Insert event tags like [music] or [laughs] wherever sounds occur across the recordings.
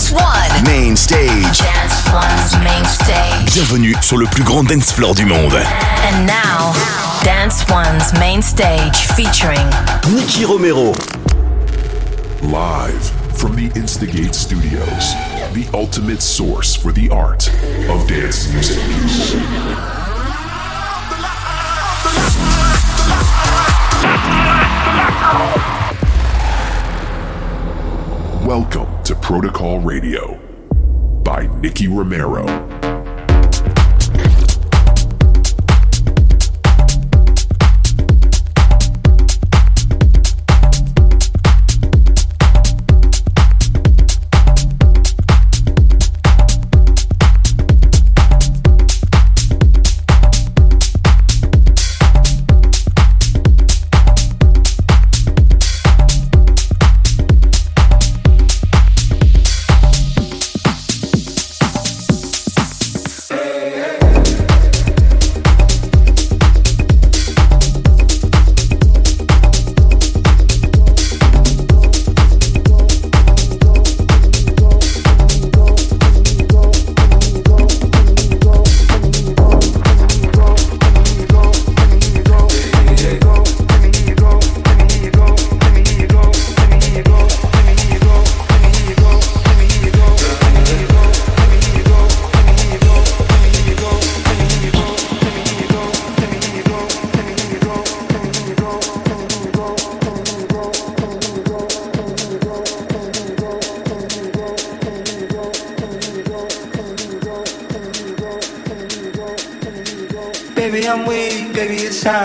Dance One. Main stage. Dance One's main stage. Bienvenue sur le plus grand dance floor du monde. And now, Dance One's main stage featuring Nicky Romero. Live from the Instigate Studios, the ultimate source for the art of dance music. Welcome to Protocol Radio by Nicky Romero.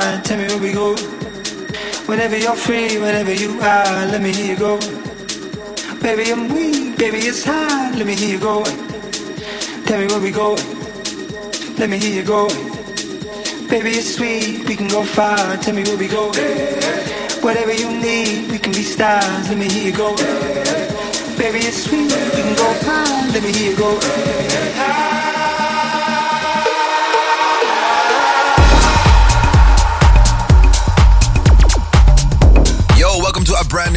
Free whenever you are. Free, whatever you are, let me hear you go. Baby, I'm weak. Baby, it's hot. Let me hear you go. Tell me where we go. Let me hear you go. Baby, it's sweet. We can go far. Tell me where we go. Whatever you need, we can be stars. Let me hear you go. Baby, it's sweet. We can go far. Let me hear you go.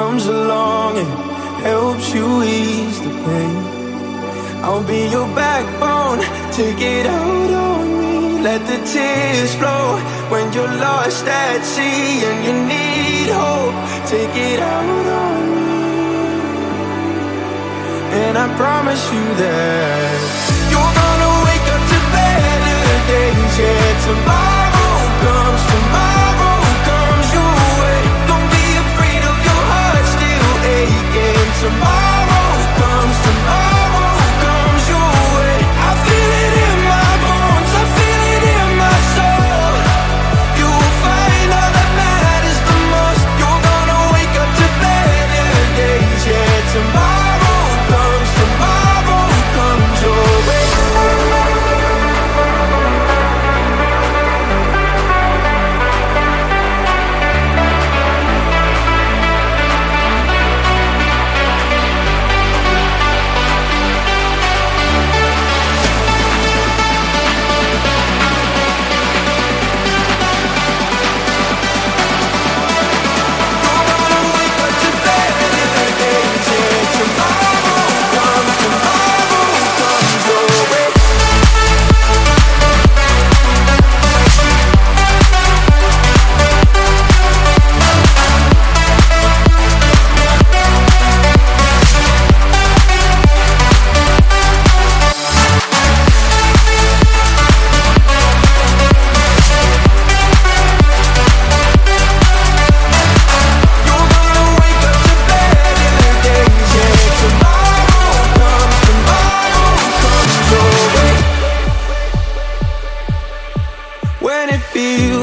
comes along and helps you ease the pain. I'll be your backbone, take it out on me. Let the tears flow when you're lost at sea and you need hope. Take it out on me. And I promise you that you're gonna wake up to better days. Yeah, tomorrow Tomorrow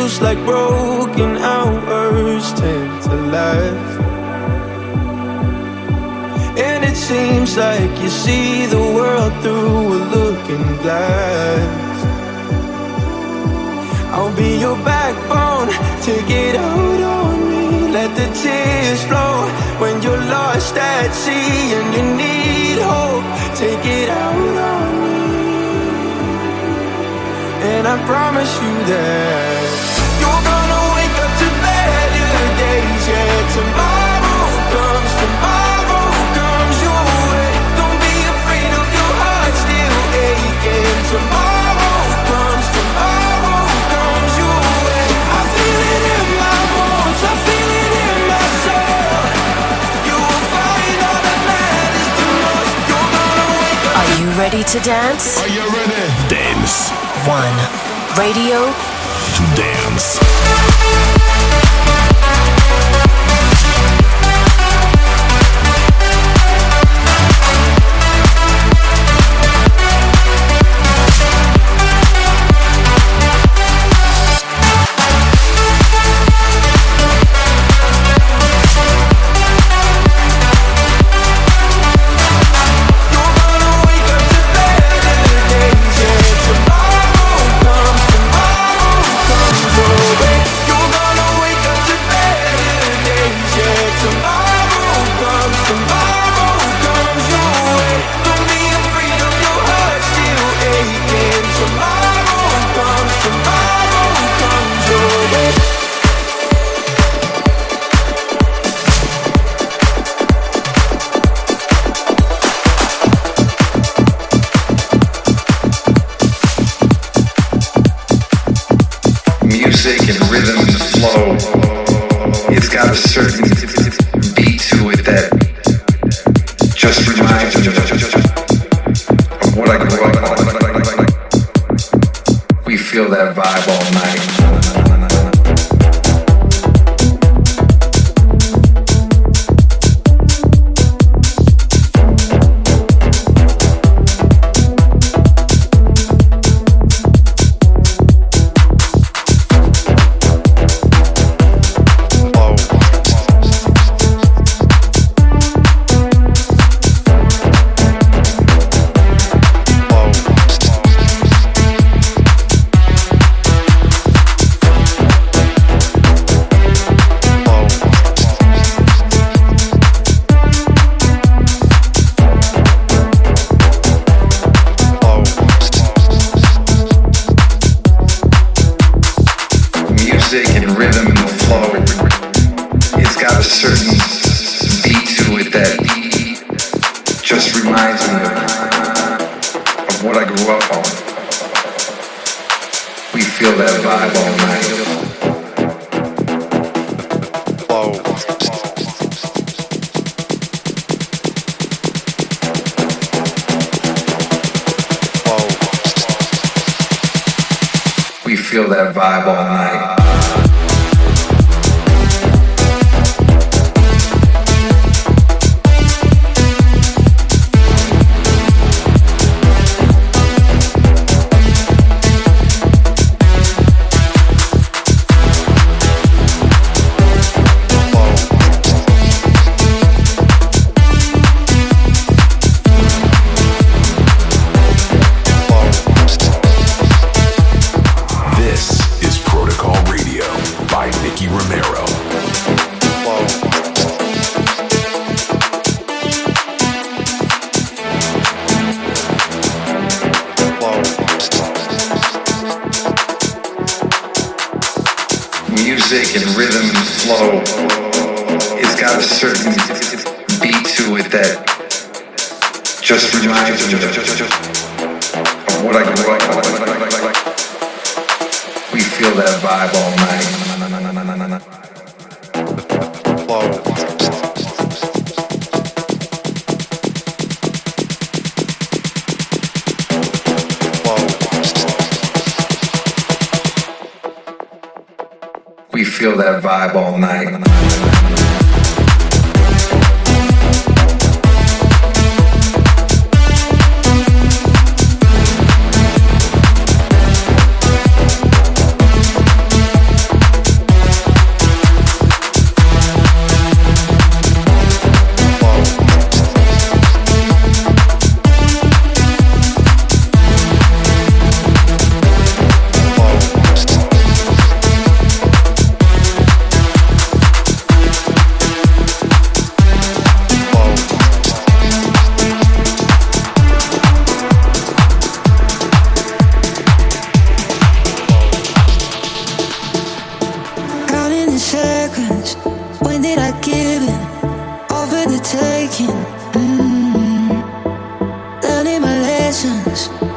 feels like broken hours tend to last. And it seems like you see the world through a looking glass. I'll be your backbone, take it out on me. Let the tears flow when you're lost at sea and you need hope. Take it out on me. And I promise you that you're gonna wake up to better days. Yeah, tomorrow comes, tomorrow comes your way. Don't be afraid of your heart still aching. Tomorrow comes, tomorrow comes your way. I feel it in my bones, I feel it in my soul. You will find all that matters the most. You're gonna wake up. Are you ready to dance? Are you ready? Dance One. Radio to dance. Flow. It's got a certain taking. Mm. Learning my lessons.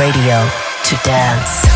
Radio to dance.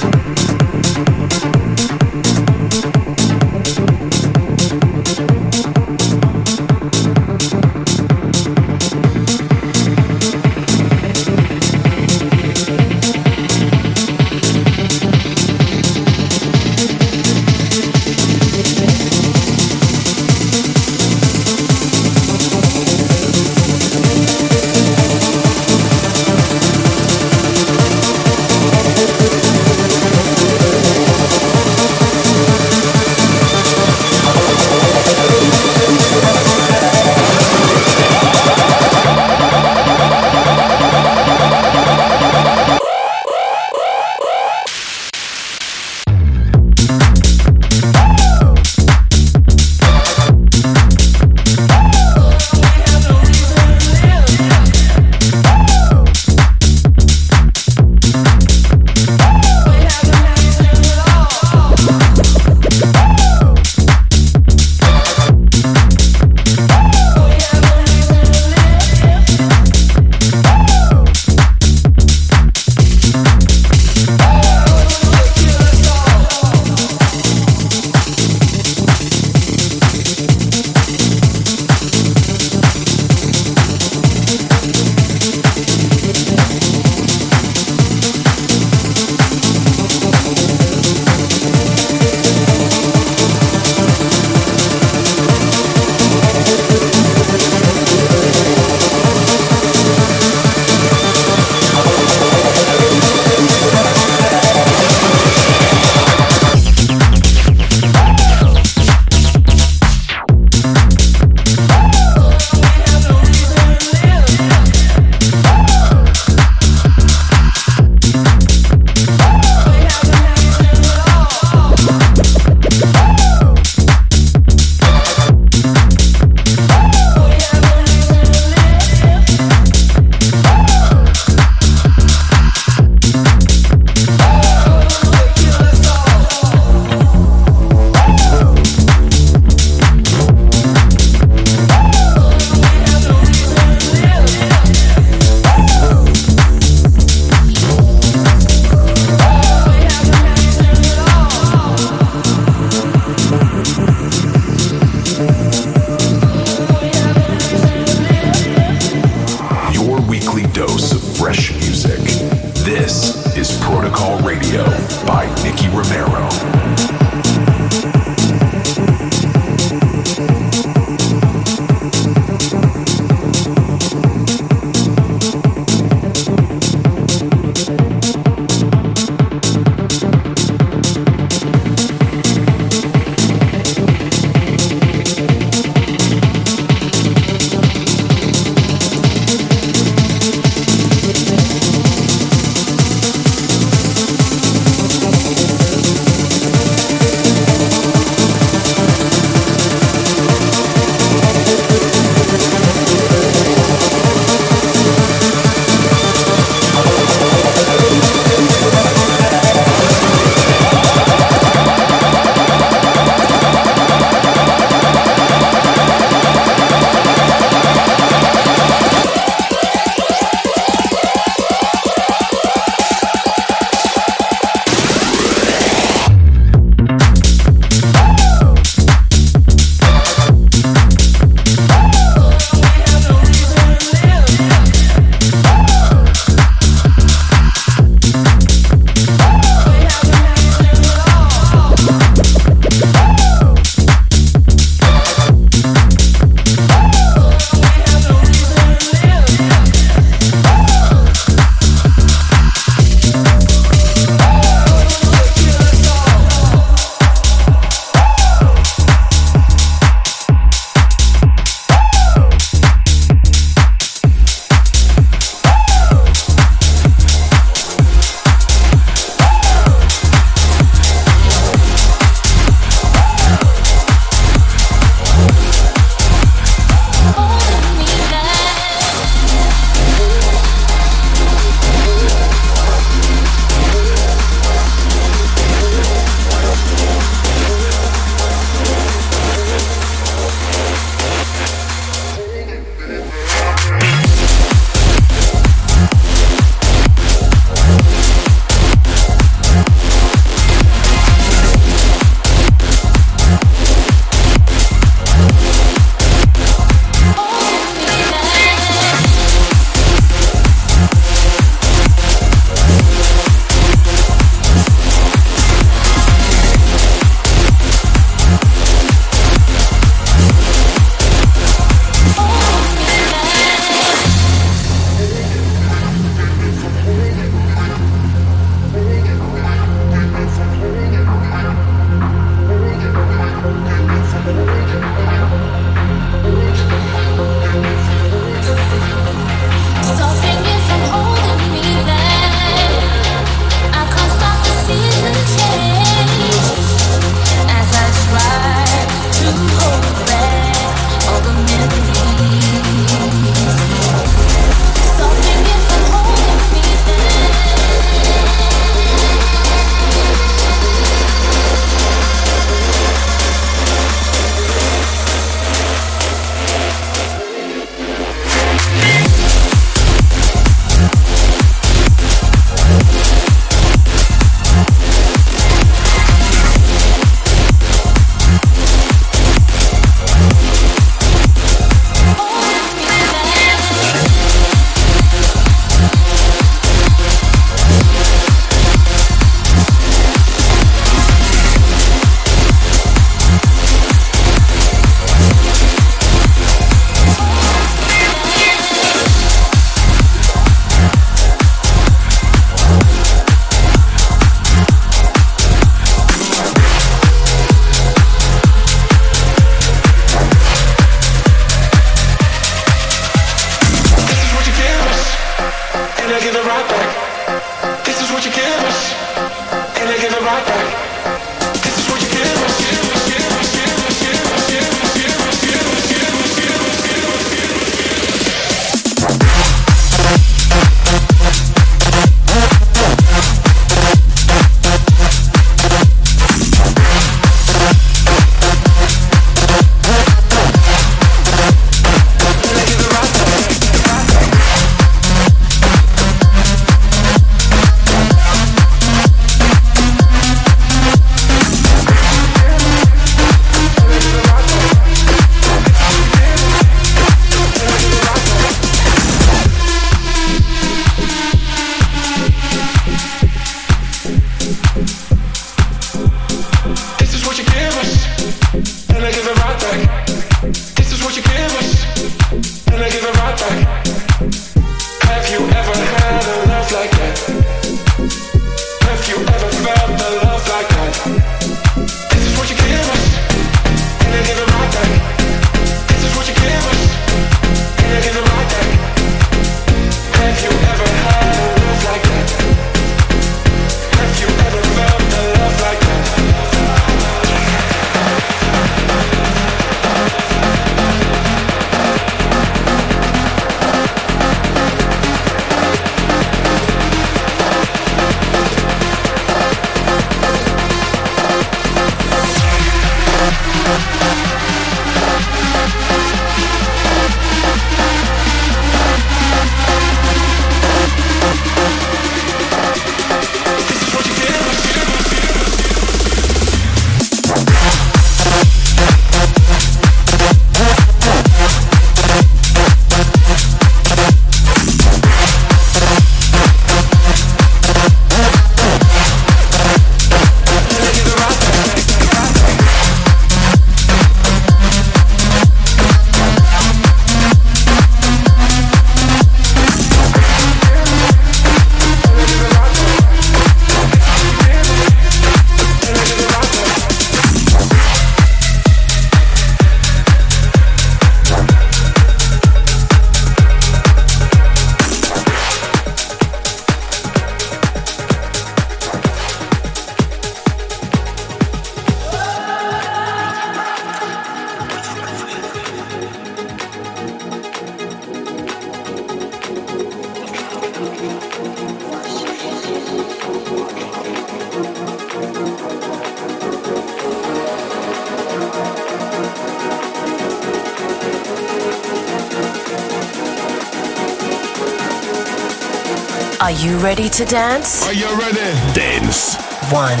Are you ready to dance? Are you ready? Dance. One.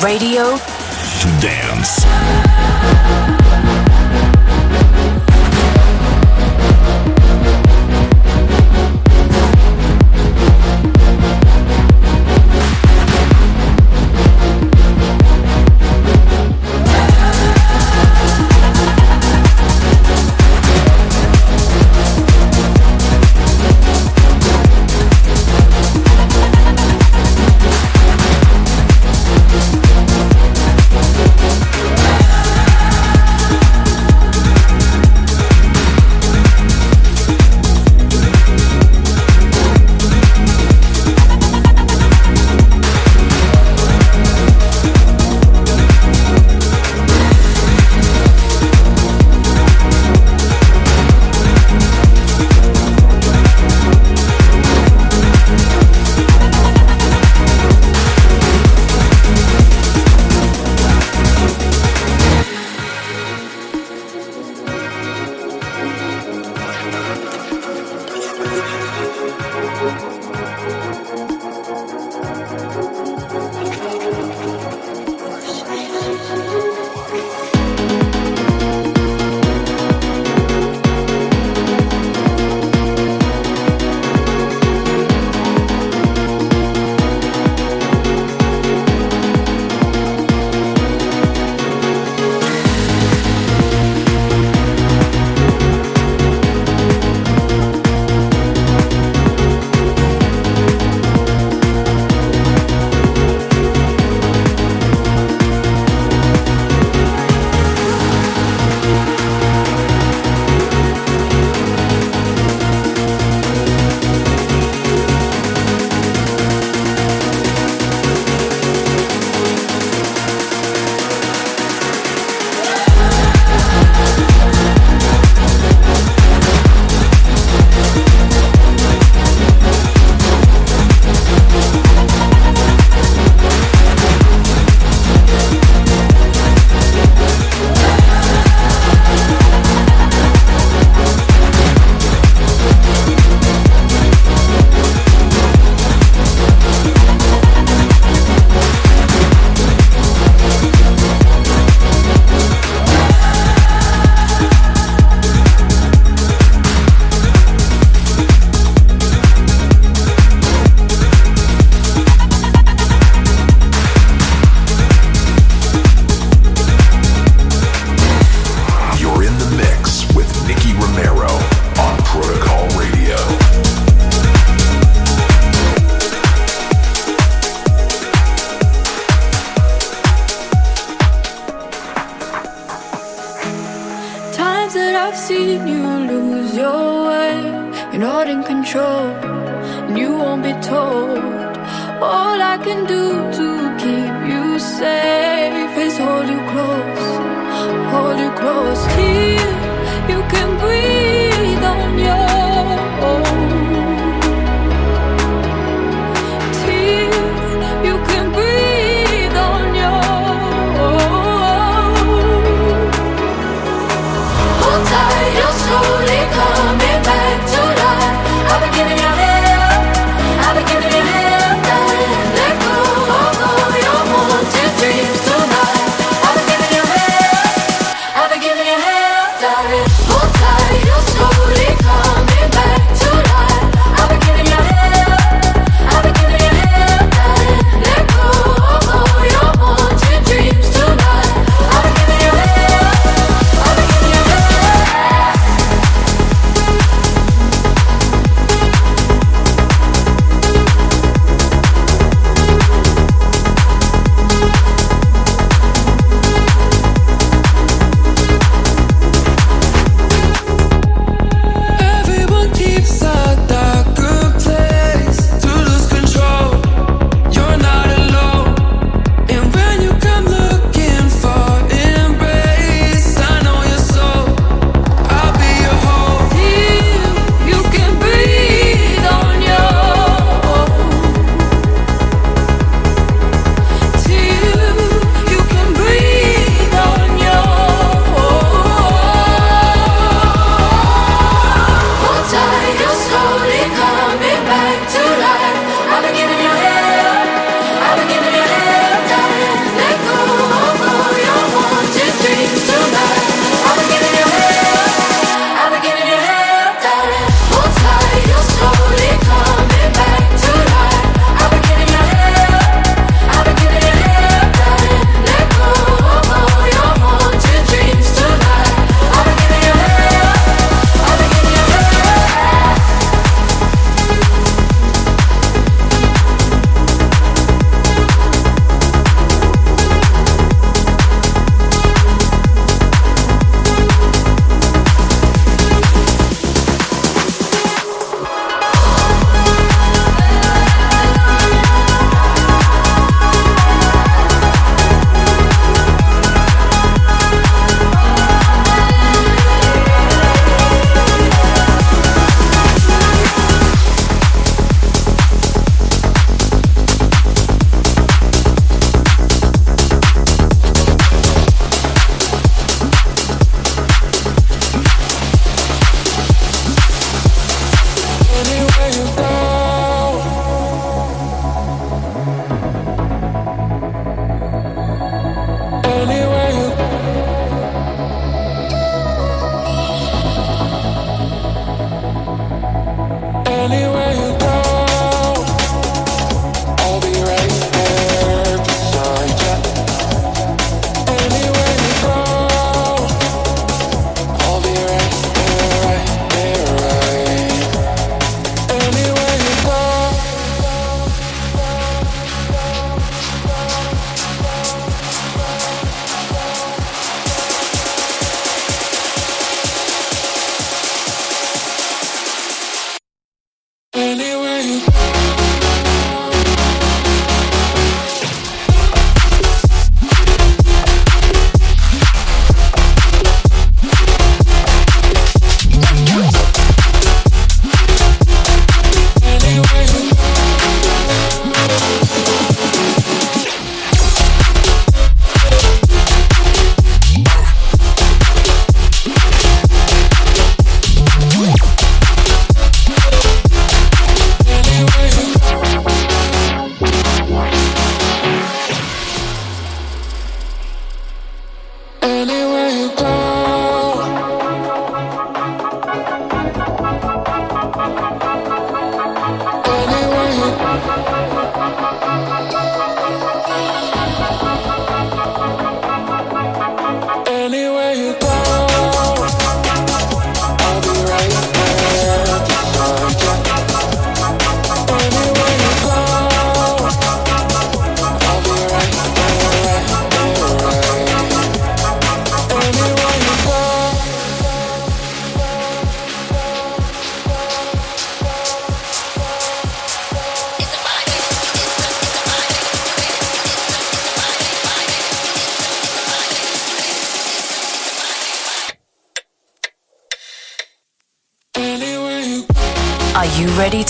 Radio. Dance.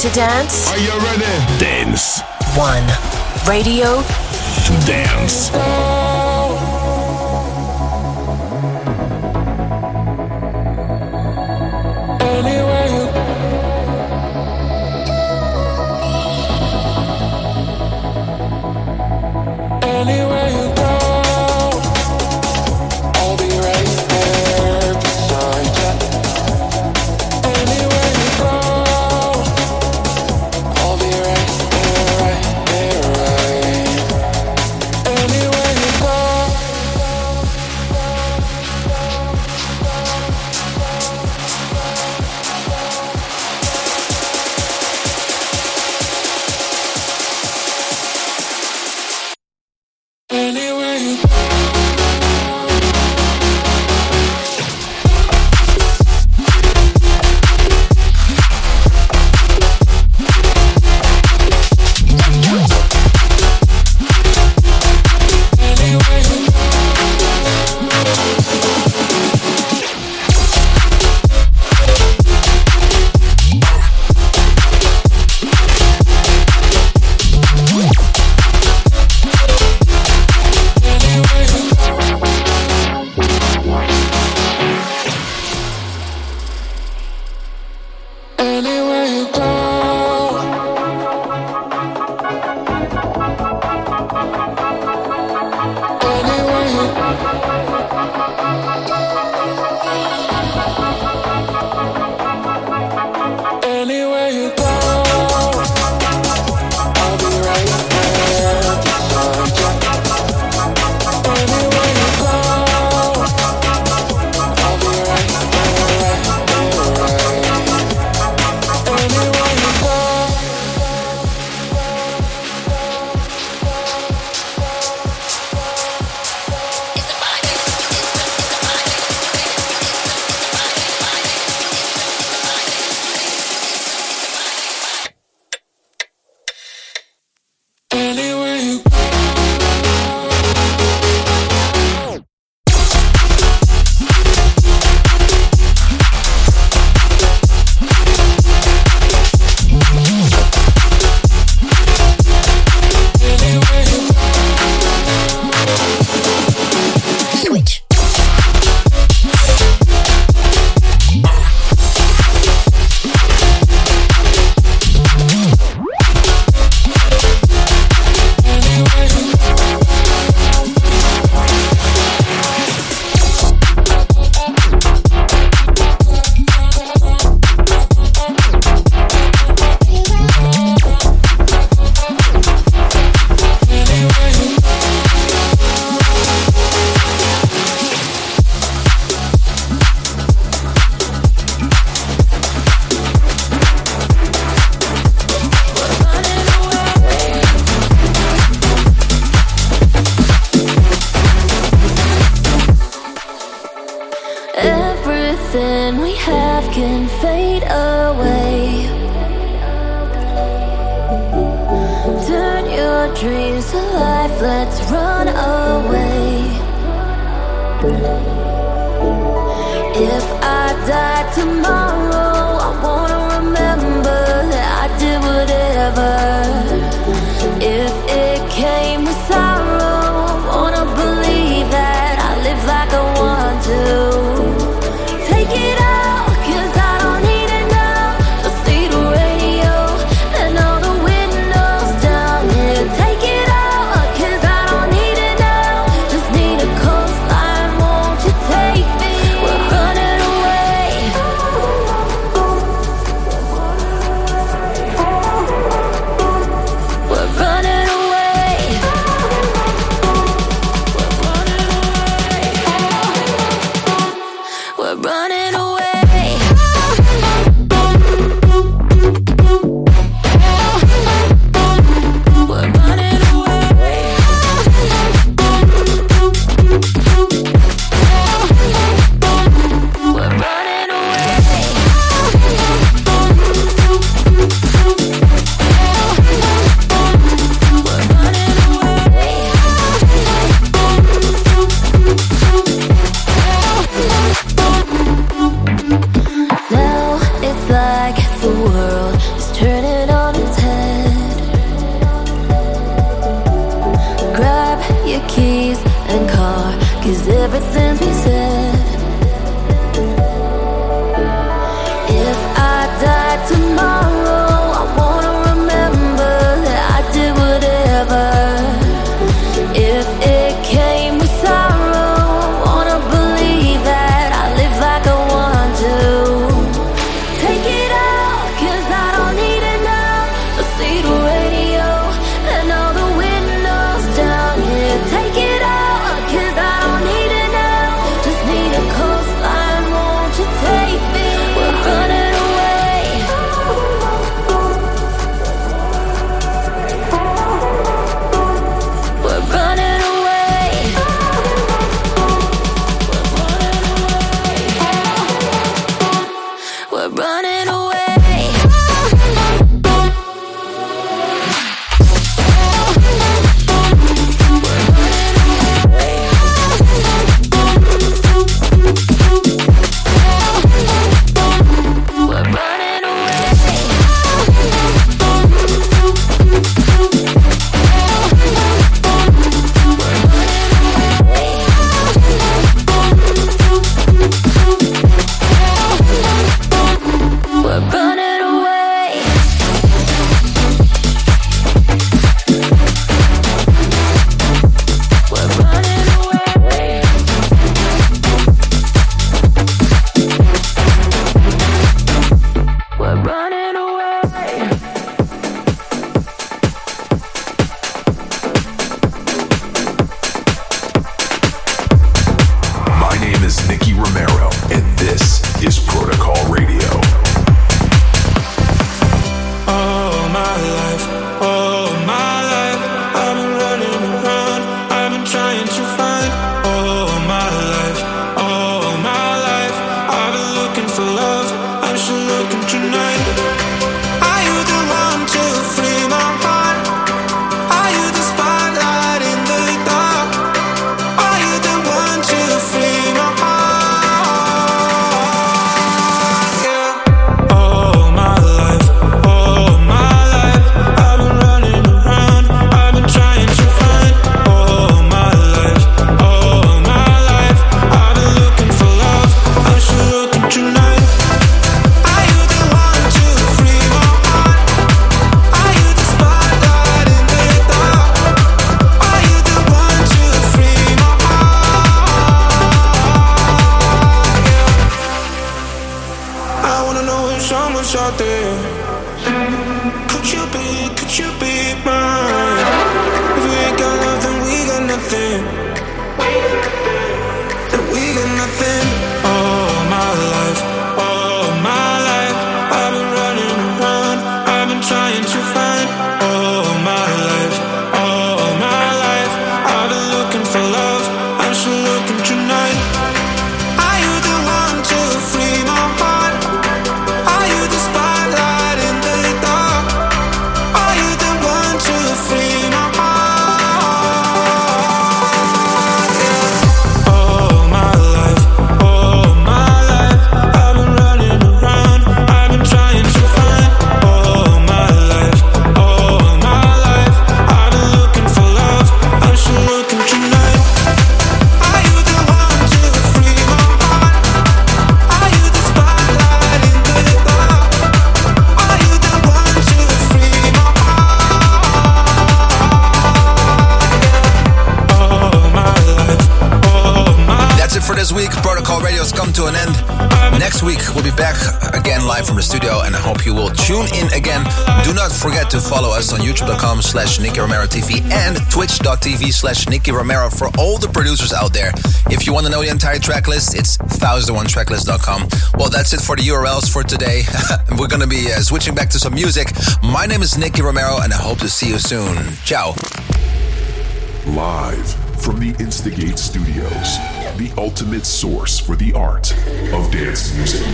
To dance? Are you ready? Dance. One. Radio to dance. slash Nicky Romero TV and twitch.tv slash Nicky Romero for all the producers out there. If you want to know the entire track list, it's 1001tracklist.com. Well, that's it for the URLs for today. [laughs] We're going to be uh, switching back to some music. My name is Nicky Romero and I hope to see you soon. Ciao. Live from the Instigate Studios, the ultimate source for the art of dance music.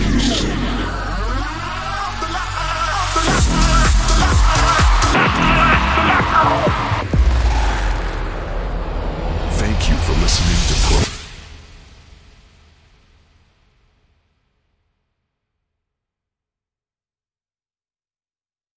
Oh!